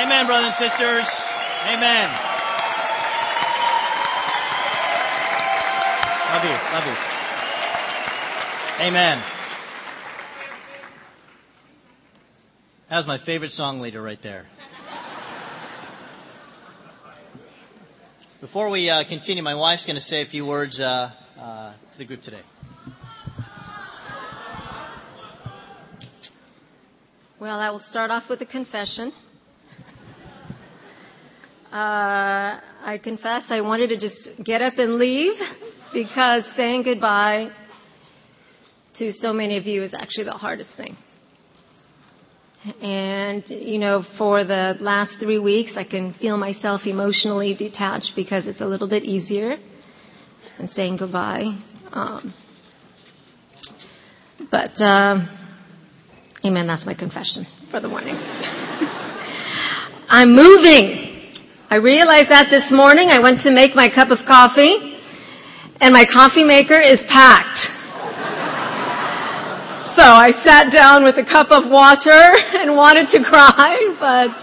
Amen, brothers and sisters. Amen. Love you. Love you. Amen. That was my favorite song leader right there. Before we uh, continue, my wife's going to say a few words uh, uh, to the group today. Well, I will start off with a confession. Uh, I confess I wanted to just get up and leave because saying goodbye to so many of you is actually the hardest thing. And, you know, for the last three weeks, I can feel myself emotionally detached because it's a little bit easier than saying goodbye. Um, but, uh, amen, that's my confession for the morning. I'm moving. I realized that this morning. I went to make my cup of coffee, and my coffee maker is packed. So I sat down with a cup of water and wanted to cry, but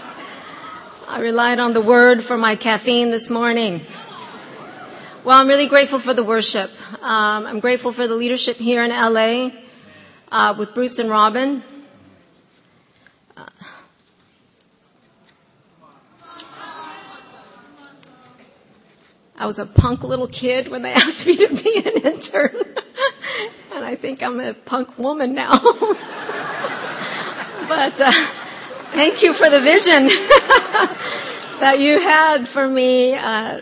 I relied on the word for my caffeine this morning. Well, I'm really grateful for the worship. Um, I'm grateful for the leadership here in LA uh, with Bruce and Robin. I was a punk little kid when they asked me to be an intern and I think I'm a punk woman now. but uh, thank you for the vision that you had for me uh,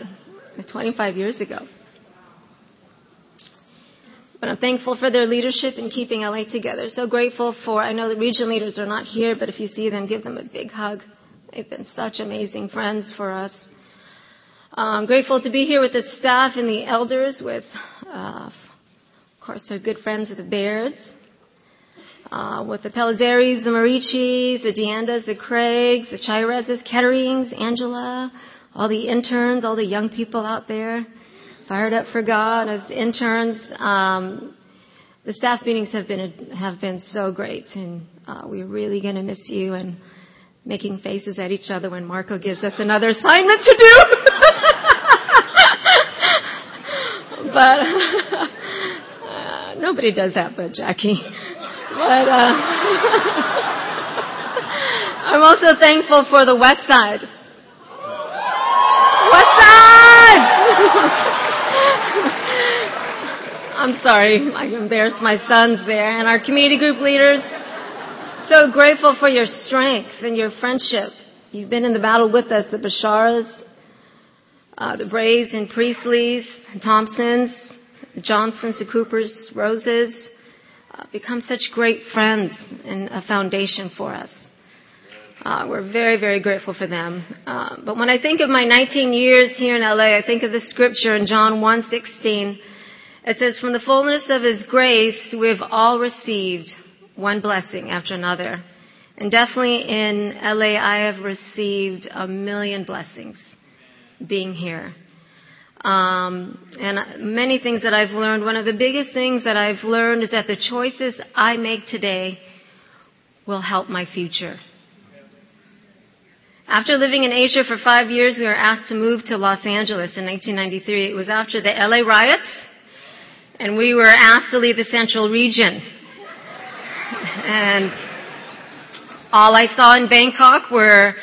25 years ago. But I'm thankful for their leadership in keeping LA together. So grateful for, I know the region leaders are not here, but if you see them, give them a big hug. They've been such amazing friends for us. I'm grateful to be here with the staff and the elders, with uh, of course, they're good friends of the Bairds. Uh, with the Pelizzaris, the Marichis, the Deandas, the Craigs, the Chirezes, Ketterings, Angela, all the interns, all the young people out there, fired up for God as interns. Um, the staff meetings have been have been so great, and uh, we're really going to miss you and making faces at each other when Marco gives us another assignment to do. but nobody does that but Jackie. But uh, I'm also thankful for the West Side. West Side! I'm sorry, I embarrassed my sons there, and our community group leaders. So grateful for your strength and your friendship. You've been in the battle with us, the Basharas, uh, the Brays and Priestleys, Thompsons, Johnsons, the Coopers, Roses, uh, become such great friends and a foundation for us. Uh, we're very, very grateful for them. Uh, but when I think of my 19 years here in LA, I think of the scripture in John 1:16. It says, "From the fullness of His grace, we've all received one blessing after another." And definitely in LA, I have received a million blessings being here um, and many things that I've learned. One of the biggest things that I've learned is that the choices I make today will help my future. After living in Asia for five years, we were asked to move to Los Angeles in 1993. It was after the LA riots, and we were asked to leave the central region. And all I saw in Bangkok were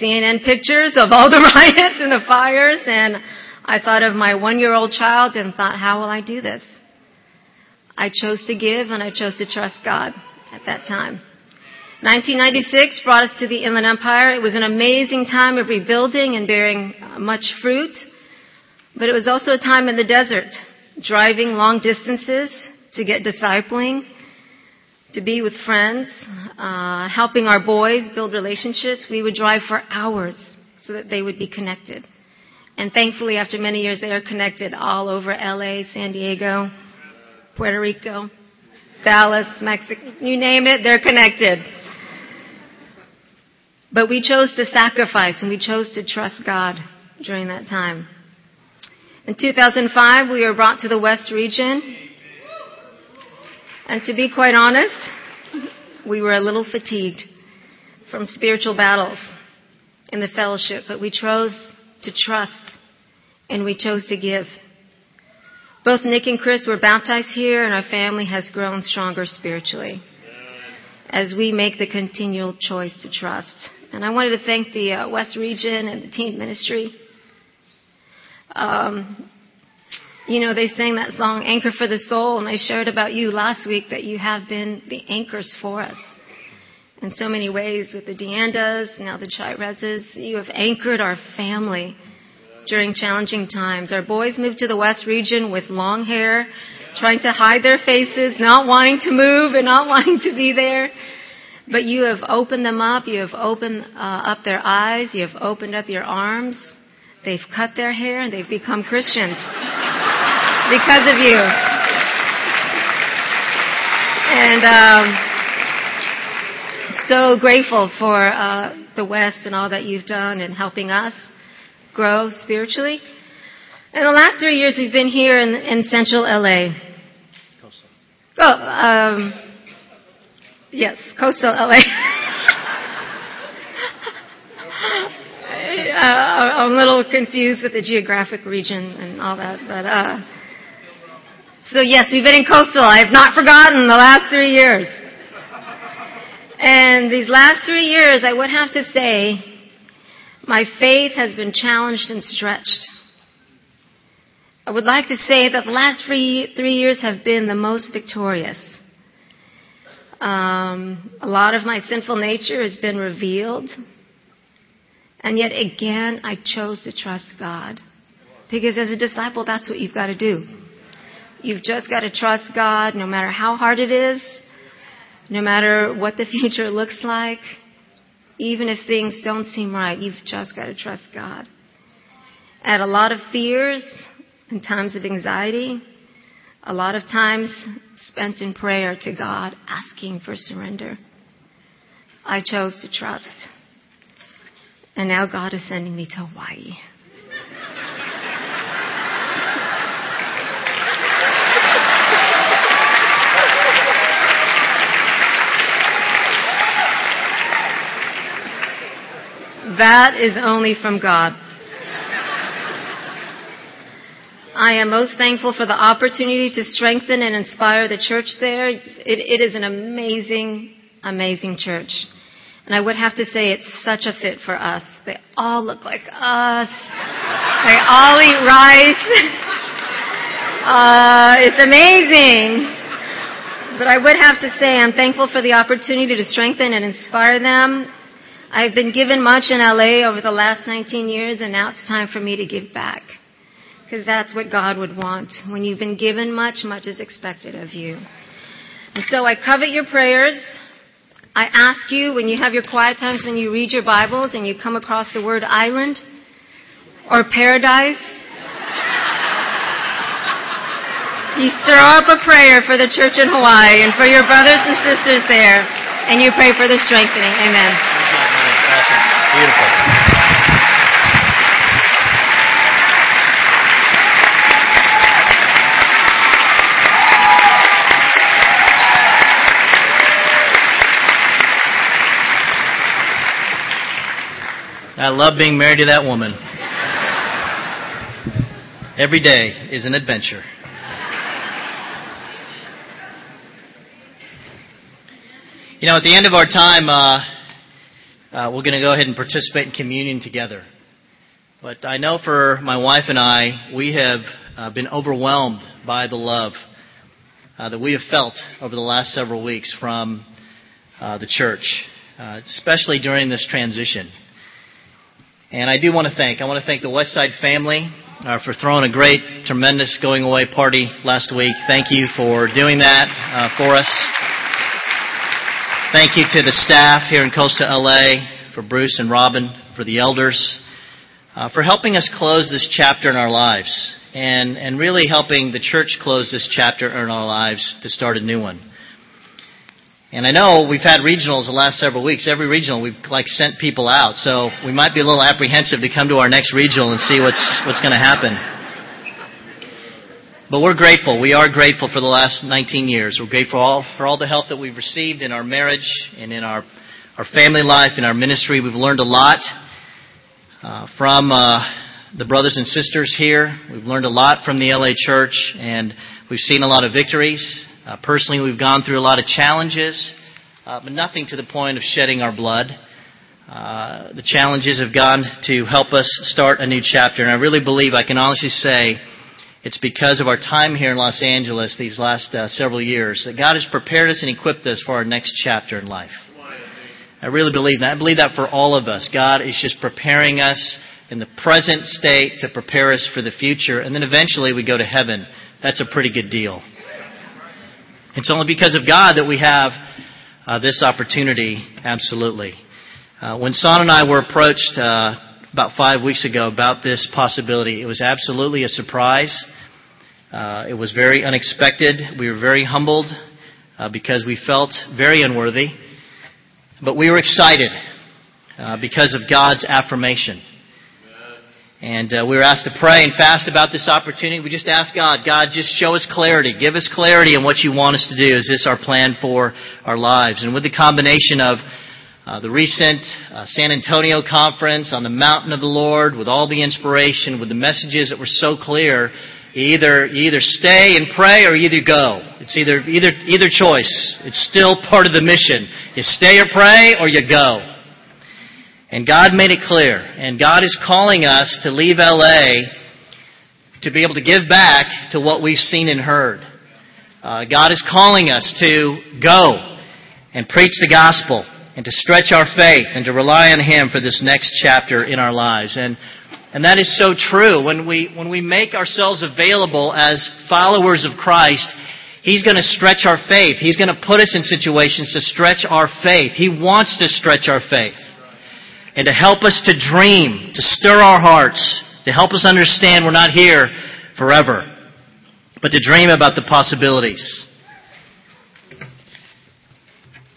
CNN pictures of all the riots and the fires, and I thought of my one year old child and thought, how will I do this? I chose to give and I chose to trust God at that time. 1996 brought us to the Inland Empire. It was an amazing time of rebuilding and bearing uh, much fruit, but it was also a time in the desert, driving long distances to get discipling, to be with friends, uh, helping our boys build relationships. We would drive for hours so that they would be connected. And thankfully, after many years, they are connected all over LA, San Diego, Puerto Rico, Dallas, Mexico, you name it, they're connected. But we chose to sacrifice and we chose to trust God during that time. In 2005, we were brought to the West region. And to be quite honest, we were a little fatigued from spiritual battles. in the fellowship, but we chose to trust and we chose to give. Both Nick and Chris were baptized here and our family has grown stronger spiritually as we make the continual choice to trust. And I wanted to thank the uh, West Region and the team ministry. Um, you know, they sang that song, Anchor for the Soul, and I shared about you last week that you have been the anchors for us in so many ways with the Deandas, now the Chirezes. You have anchored our family during challenging times. Our boys moved to the West region with long hair, trying to hide their faces, not wanting to move and not wanting to be there. But you have opened them up. You have opened uh, up their eyes. You have opened up your arms. They've cut their hair and they've become Christians because of you. And um, so grateful for uh, the West and all that you've done in helping us grow spiritually. In the last three years, we've been here in, in Central LA. Coastal. Oh, um, yes, Coastal LA. uh, I'm a little confused with the geographic region and all that, but uh, so yes, we've been in Coastal. I have not forgotten the last three years. And these last three years, I would have to say, my faith has been challenged and stretched. I would like to say that the last three, three years have been the most victorious. Um, a lot of my sinful nature has been revealed. And yet again, I chose to trust God. Because as a disciple, that's what you've got to do. You've just got to trust God no matter how hard it is, no matter what the future looks like, even if things don't seem right, you've just got to trust God. At a lot of fears and times of anxiety, a lot of times spent in prayer to God, asking for surrender. I chose to trust. And now God is sending me to Hawaii. That is only from God. I am most thankful for the opportunity to strengthen and inspire the church there. It, it is an amazing, amazing church. And I would have to say it's such a fit for us. They all look like us. They all eat rice. uh, it's amazing. But I would have to say I'm thankful for the opportunity to strengthen and inspire them. I've been given much in LA over the last 19 years, and now it's time for me to give back. Because that's what God would want. When you've been given much, much is expected of you. And so I covet your prayers. I ask you, when you have your quiet times, when you read your Bibles and you come across the word island or paradise, you throw up a prayer for the church in Hawaii and for your brothers and sisters there, and you pray for the strengthening. Amen. Beautiful. I love being married to that woman. Every day is an adventure. You know, at the end of our time, uh, uh, we're going to go ahead and participate in communion together. But I know for my wife and I, we have uh, been overwhelmed by the love uh, that we have felt over the last several weeks from uh, the church, uh, especially during this transition. And I do want to thank, I want to thank the Westside family uh, for throwing a great, tremendous going away party last week. Thank you for doing that for us. Thank you to the staff here in Coastal LA, for Bruce and Robin, for the elders, uh, for helping us close this chapter in our lives, and, and really helping the church close this chapter in our lives to start a new one. And I know we've had regionals the last several weeks. Every regional we've like sent people out, so we might be a little apprehensive to come to our next regional and see what's what's going to happen. But we're grateful. We are grateful for the last 19 years. We're grateful all, for all the help that we've received in our marriage and in our, our family life, in our ministry. We've learned a lot. uh, from uh, the brothers and sisters here. We've learned a lot from the LA Church, and we've seen a lot of victories. Uh, personally, we've gone through a lot of challenges, uh, but nothing to the point of shedding our blood. Uh, the challenges have gone to help us start a new chapter, and I really believe I can honestly say it's because of our time here in Los Angeles these last uh, several years that God has prepared us and equipped us for our next chapter in life. I really believe that. I believe that for all of us. God is just preparing us in the present state to prepare us for the future, and then eventually we go to heaven. That's a pretty good deal. It's only because of God that we have uh, this opportunity, absolutely. Uh, when Son and I were approached uh, about five weeks ago about this possibility, it was absolutely a surprise. Uh, it was very unexpected. We were very humbled uh, because we felt very unworthy. But we were excited uh, because of God's affirmation. And uh, we were asked to pray and fast about this opportunity. We just asked God, God, just show us clarity. Give us clarity on what you want us to do. Is this our plan for our lives? And with the combination of uh, the recent uh, San Antonio conference on the mountain of the Lord, with all the inspiration, with the messages that were so clear, either you either stay and pray or either go. It's either either either choice. It's still part of the mission. You stay or pray or you go. And God made it clear. And God is calling us to leave LA to be able to give back to what we've seen and heard. Uh, God is calling us to go and preach the gospel and to stretch our faith and to rely on Him for this next chapter in our lives. And and that is so true. When we, when we make ourselves available as followers of Christ, He's going to stretch our faith. He's going to put us in situations to stretch our faith. He wants to stretch our faith. And to help us to dream, to stir our hearts, to help us understand we're not here forever, but to dream about the possibilities.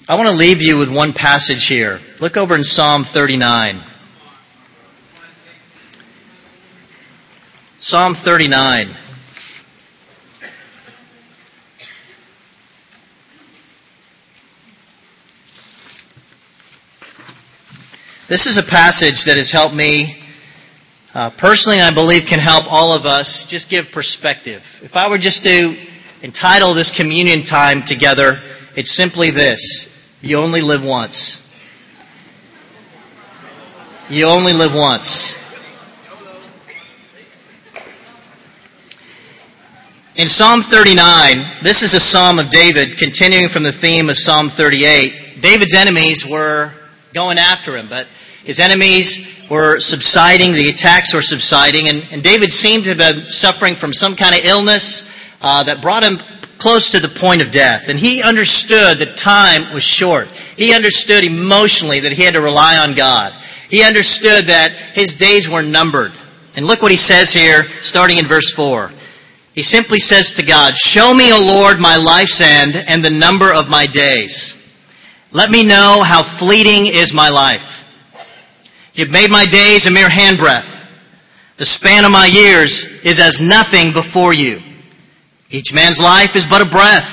I want to leave you with one passage here. Look over in Psalm 39. Psalm 39. This is a passage that has helped me uh, personally, and I believe can help all of us just give perspective. If I were just to entitle this communion time together, it's simply this You only live once. You only live once. In Psalm 39, this is a psalm of David, continuing from the theme of Psalm 38. David's enemies were going after him, but his enemies were subsiding, the attacks were subsiding, and, and David seemed to have been suffering from some kind of illness uh, that brought him close to the point of death. And he understood that time was short. He understood emotionally that he had to rely on God. He understood that his days were numbered. And look what he says here, starting in verse 4. He simply says to God, Show me, O Lord, my life's end and the number of my days. Let me know how fleeting is my life. You've made my days a mere handbreadth. The span of my years is as nothing before you. Each man's life is but a breath.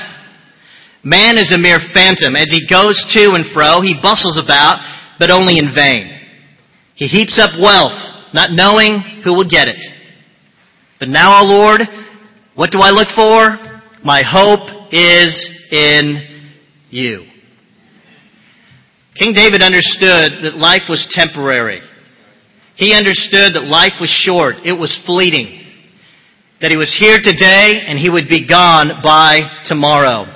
Man is a mere phantom. As he goes to and fro, he bustles about, but only in vain. He heaps up wealth, not knowing who will get it. But now, O Lord, what do I look for? My hope is in you. King David understood that life was temporary. He understood that life was short. It was fleeting. That he was here today and he would be gone by tomorrow.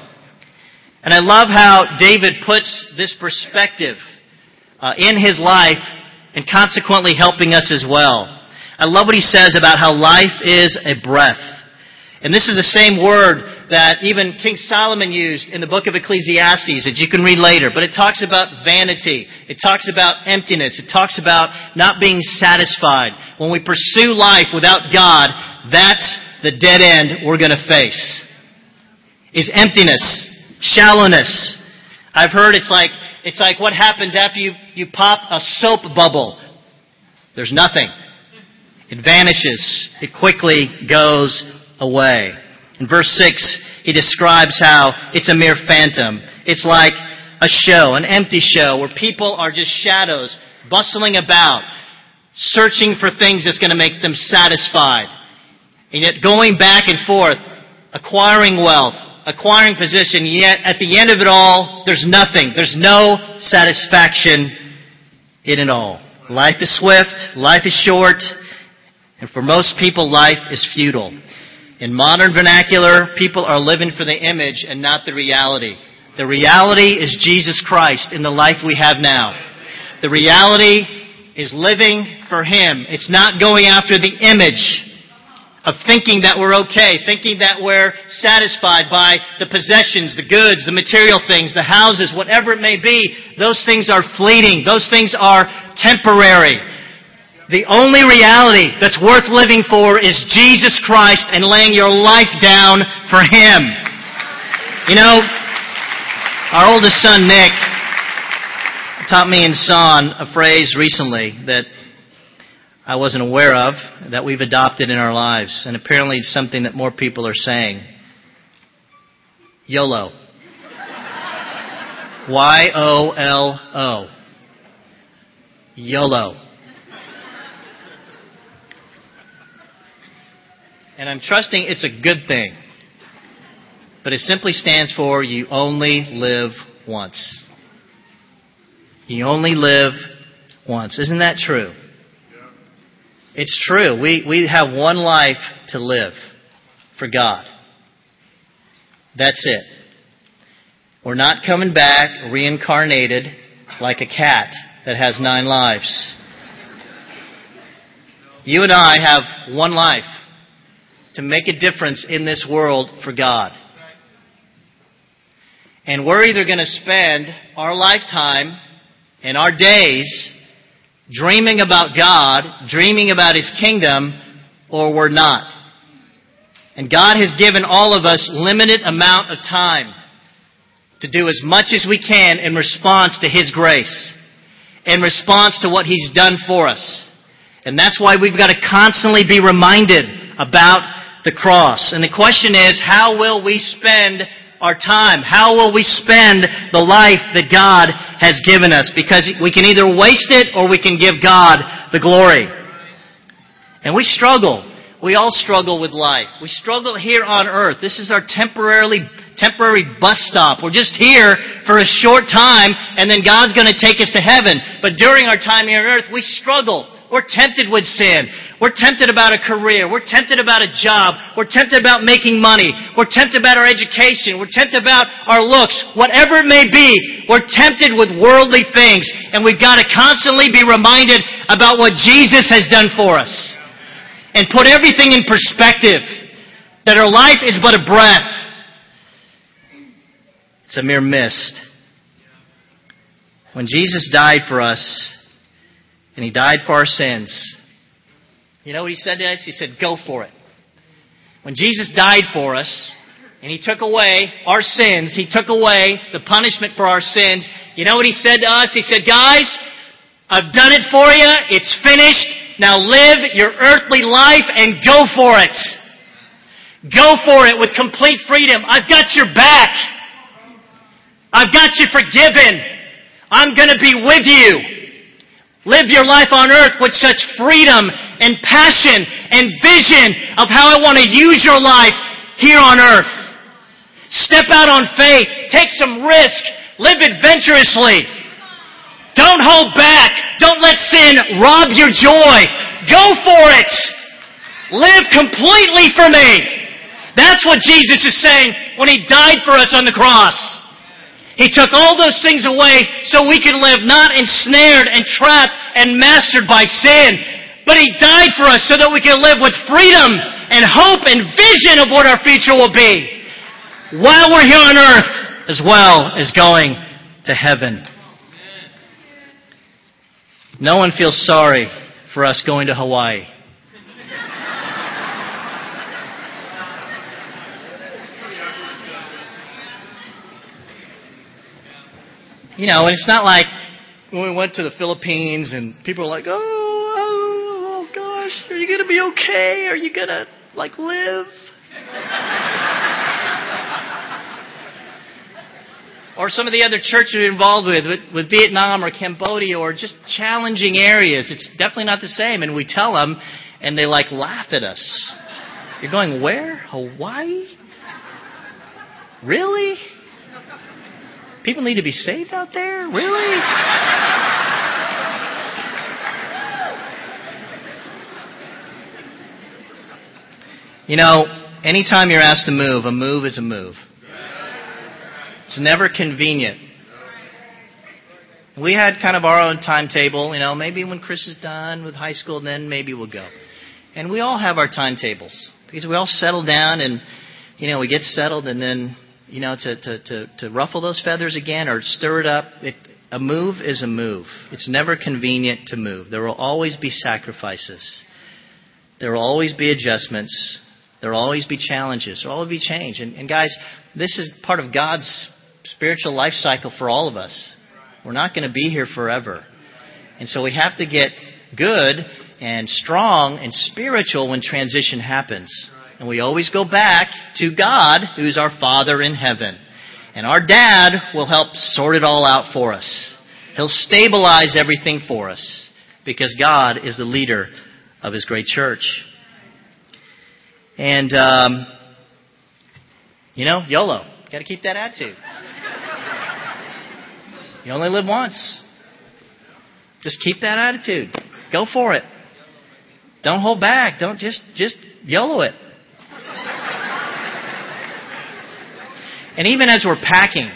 And I love how David puts this perspective uh, in his life and consequently helping us as well. I love what he says about how life is a breath. And this is the same word that even King Solomon used in the book of Ecclesiastes that you can read later. But it talks about vanity. It talks about emptiness. It talks about not being satisfied. When we pursue life without God, that's the dead end we're going to face. Is emptiness, shallowness. I've heard it's like, it's like what happens after you, you pop a soap bubble. There's nothing. It vanishes. It quickly goes away. In verse 6, he describes how it's a mere phantom. It's like a show, an empty show, where people are just shadows bustling about. searching for things that's going to make them satisfied. And yet going back and forth, acquiring wealth, acquiring position, yet at the end of it all, there's nothing. There's no satisfaction in it all. Life is swift, life is short, and for most people, life is futile. In modern vernacular, people are living for the image and not the reality. The reality is Jesus Christ in the life we have now. The reality is living for Him. It's not going after the image of thinking that we're okay, thinking that we're satisfied by the possessions, the goods, the material things, the houses, whatever it may be. Those things are fleeting. Those things are temporary. The only reality that's worth living for is Jesus Christ and laying your life down for Him. You know, our oldest son, Nick, taught me and Son a phrase recently that I wasn't aware of that we've adopted in our lives, and apparently it's something that more people are saying. YOLO. Y O L O. YOLO. And I'm trusting it's a good thing. But it simply stands for you only live once. You only live once. Isn't that true? It's true. We, we have one life to live for God. That's it. We're not coming back reincarnated like a cat that has nine lives. You and I have one life to make a difference in this world for God. And we're either going to spend our lifetime and our days dreaming about God, dreaming about His kingdom, or we're not. And God has given all of us limited amount of time to do as much as we can in response to His grace, in response to what He's done for us. And that's why we've got to constantly be reminded about the cross. And the question is, how will we spend our time? How will we spend the life that God has given us? Because we can either waste it or we can give God the glory. And we struggle. We all struggle with life. We struggle here on earth. This is our temporarily temporary bus stop. We're just here for a short time and then God's going to take us to heaven. But during our time here on earth, we struggle. We're tempted with sin. We're tempted about a career. We're tempted about a job. We're tempted about making money. We're tempted about our education. We're tempted about our looks. Whatever it may be, we're tempted with worldly things. And we've got to constantly be reminded about what Jesus has done for us. And put everything in perspective. That our life is but a breath. It's a mere mist. When Jesus died for us, and He died for our sins. You know what He said to us? He said, Go for it. When Jesus died for us, and He took away our sins, He took away the punishment for our sins, you know what He said to us? He said, Guys, I've done it for you. It's finished. Now live your earthly life and go for it. Go for it with complete freedom. I've got your back. I've got you forgiven. I'm going to be with you. Live your life on earth with such freedom and passion and vision of how I want to use your life here on earth. Step out on faith. Take some risk. Live adventurously. Don't hold back. Don't let sin rob your joy. Go for it. Live completely for me. That's what Jesus is saying when He died for us on the cross. He took all those things away so we could live not ensnared and trapped and mastered by sin. But He died for us so that we can live with freedom and hope and vision of what our future will be. While we're here on earth, as well as going to heaven. No one feels sorry for us going to Hawaii. You know, and it's not like when we went to the Philippines and people were like, oh, oh, oh gosh, are you going to be okay? Are you going to, like, live? or some of the other churches we're involved with, with, with Vietnam or Cambodia or just challenging areas. It's definitely not the same. And we tell them, and they like laugh at us. You're going, where? Hawaii? Really? People need to be saved out there? Really? You know, anytime you're asked to move, a move is a move. It's never convenient. We had kind of our own timetable, you know, maybe when Chris is done with high school, then maybe we'll go. And we all have our timetables because we all settle down and, you know, we get settled and then, you know, to, to, to, to ruffle those feathers again or stir it up, it, a move is a move. It's never convenient to move. There will always be sacrifices. There will always be adjustments. There will always be challenges. There will always be change. And, and guys, this is part of God's spiritual life cycle for all of us. We're not going to be here forever. And so we have to get good and strong and spiritual when transition happens. And we always go back to God, who's our Father in heaven. And our dad will help sort it all out for us. He'll stabilize everything for us because God is the leader of his great church. And, um, you know, YOLO. Got to keep that attitude. You only live once. Just keep that attitude. Go for it. Don't hold back. Don't just just YOLO it. And even as we're packing,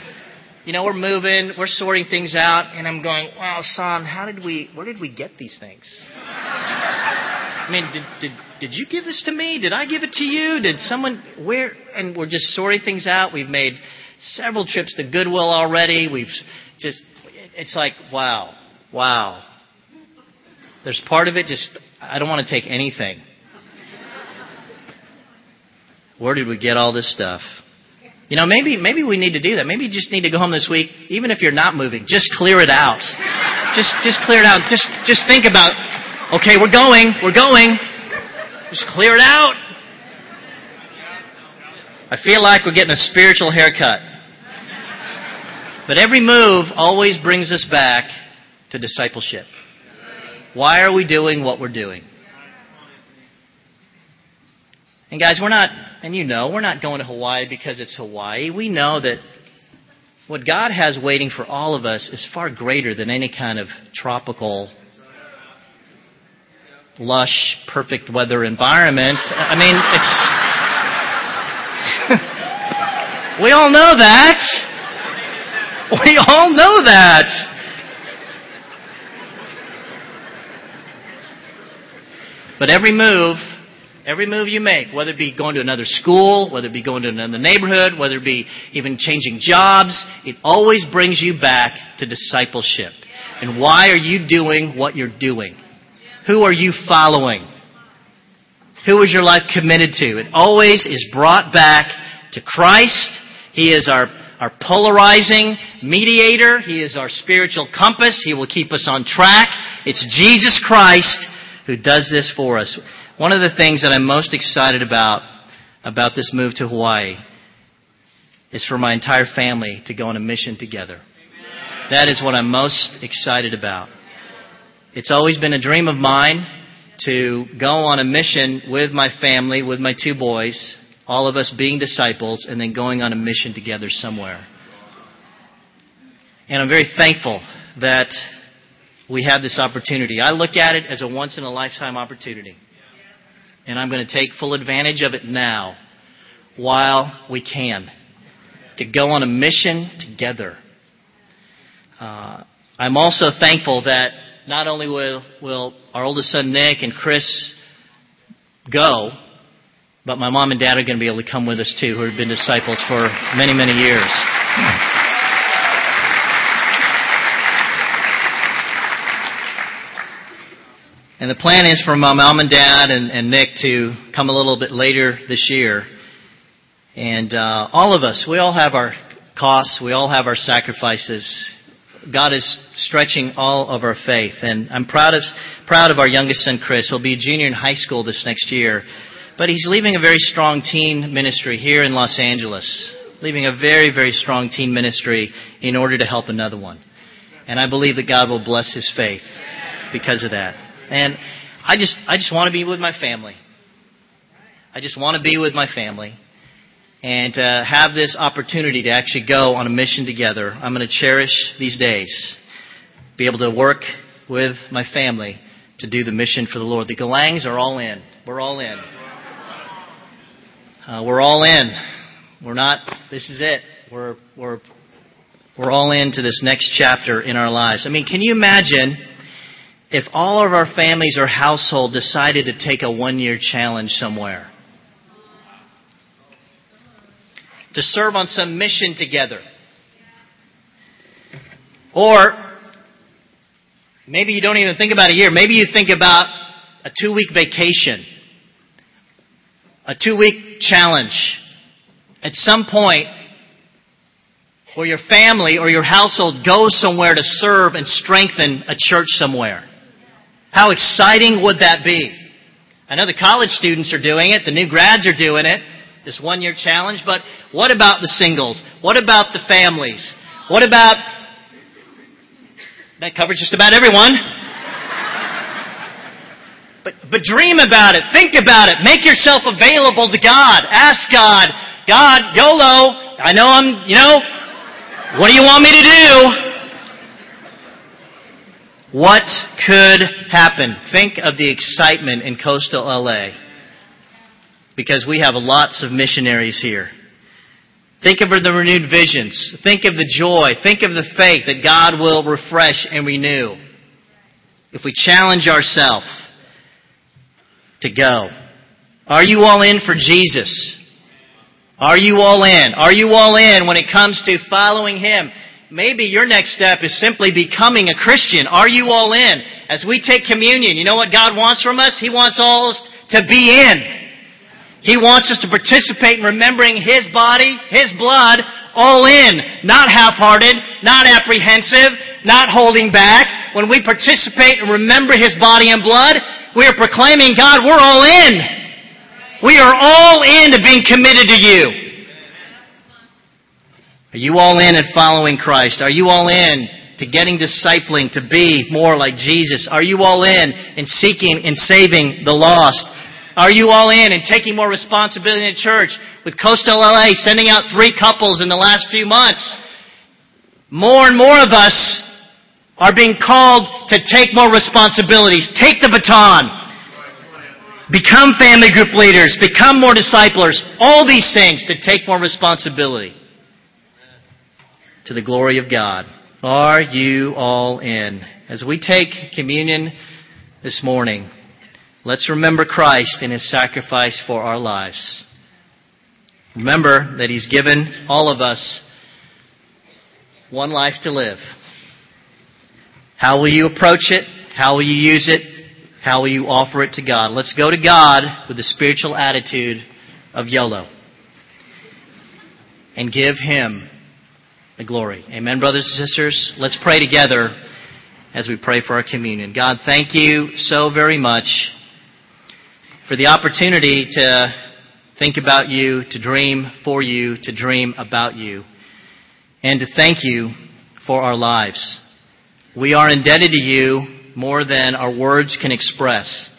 you know, we're moving, we're sorting things out, and I'm going, wow, son, how did we, where did we get these things? I mean, did, did, did you give this to me? Did I give it to you? Did someone, where? And we're just sorting things out. We've made several trips to Goodwill already. We've just, it's like, wow, wow. There's part of it just, I don't want to take anything. Where did we get all this stuff? You know, maybe maybe we need to do that. Maybe you just need to go home this week, even if you're not moving. Just clear it out. Just just clear it out. Just just think about, okay, we're going, we're going. Just clear it out. I feel like we're getting a spiritual haircut. But every move always brings us back to discipleship. Why are we doing what we're doing? And guys, we're not, and you know, we're not going to Hawaii because it's Hawaii. We know that what God has waiting for all of us is far greater than any kind of tropical, lush, perfect weather environment. I mean, it's. we all know that. We all know that. But every move, every move you make, whether it be going to another school, whether it be going to another neighborhood, whether it be even changing jobs, it always brings you back to discipleship. And why are you doing what you're doing? Who are you following? Who is your life committed to? It always is brought back to Christ. He is our our polarizing mediator. He is our spiritual compass. He will keep us on track. It's Jesus Christ who does this for us. One of the things that I'm most excited about about this move to Hawaii is for my entire family to go on a mission together. That is what I'm most excited about. It's always been a dream of mine to go on a mission with my family, with my two boys, all of us being disciples and then going on a mission together somewhere. And I'm very thankful that we have this opportunity. I look at it as a once in a lifetime opportunity. And I'm going to take full advantage of it now while we can to go on a mission together. Uh, I'm also thankful that not only will, will our oldest son Nick and Chris go, but my mom and dad are going to be able to come with us too, who have been disciples for many, many years. And the plan is for my mom and dad and, and Nick to come a little bit later this year. And uh, all of us, we all have our costs, we all have our sacrifices. God is stretching all of our faith, and I'm proud of proud of our youngest son Chris. He'll be a junior in high school this next year. But he's leaving a very strong teen ministry here in Los Angeles. leaving a very, very strong teen ministry in order to help another one. And I believe that God will bless his faith because of that. And I just, I just want to be with my family. I just want to be with my family and uh, have this opportunity to actually go on a mission together. I'm going to cherish these days, be able to work with my family to do the mission for the Lord. The Galangs are all in. We're all in. Uh, we're all in. We're not. This is it. We're we're we're all into this next chapter in our lives. I mean, can you imagine if all of our families or household decided to take a one-year challenge somewhere? to serve on some mission together. Or maybe you don't even think about a year. Maybe you think about a two week vacation, a two week challenge. At some point, where your family or your household goes somewhere to serve and strengthen a church somewhere. How exciting would that be? I know the college students are doing it, the new grads are doing it this one year challenge, but what about the singles? What about the families? What about, that covers just about everyone. But, but dream about it. Think about it. Make yourself available to God. Ask God, God, YOLO, I know I'm, you know, what do you want me to do? What could happen? Think of the excitement in coastal LA because we have lots of missionaries here. Think of the renewed visions. Think of the joy. Think of the faith that God will refresh and renew. If we challenge ourselves to go. Are you all in for Jesus? Are you all in? Are you all in when it comes to following Him? Maybe your next step is simply becoming a Christian. Are you all in? As we take communion, you know what God wants from us? He wants us to be in. He wants us to participate in remembering His body, His blood, all in. Not half-hearted, not apprehensive, not holding back. When we participate and remember His body and blood, we are proclaiming, God, we're all in. We are all in to being committed to you. Are you all in and following Christ? Are you all in to getting discipling to be more like Jesus? Are you all in in seeking and saving the lost? Are you all in and taking more responsibility in church? With Coastal LA sending out three couples in the last few months. More and more of us are being called to take more responsibilities. Take the baton. Become family group leaders. Become more disciplers. All these things to take more responsibility. To the glory of God. Are you all in? As we take communion this morning, Let's remember Christ and His sacrifice for our lives. Remember that He's given all of us one life to live. How will you approach it? How will you use it? How will you offer it to God? Let's go to God with the spiritual attitude of YOLO and give Him the glory. Amen, brothers and sisters. Let's pray together as we pray for our communion. God, thank you so very much for the opportunity to think about you, to dream for you, to dream about you, and to thank you for our lives. We are indebted to you more than our words can express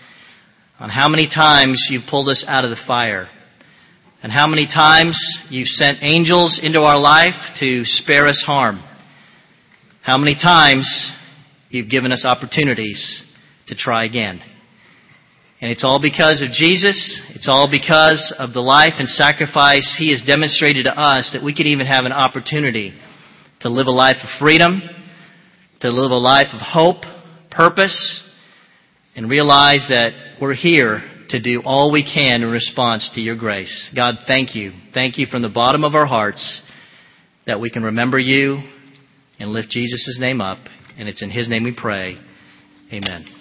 on how many times you've pulled us out of the fire and how many times you've sent angels into our life to spare us harm. How many times you've given us opportunities to try again. And it's all because of Jesus. It's all because of the life and sacrifice He has demonstrated to us that we can even have an opportunity to live a life of freedom, to live a life of hope, purpose, and realize that we're here to do all we can in response to your grace. God, thank you. Thank you from the bottom of our hearts that we can remember you and lift Jesus' name up. And it's in His name we pray. Amen.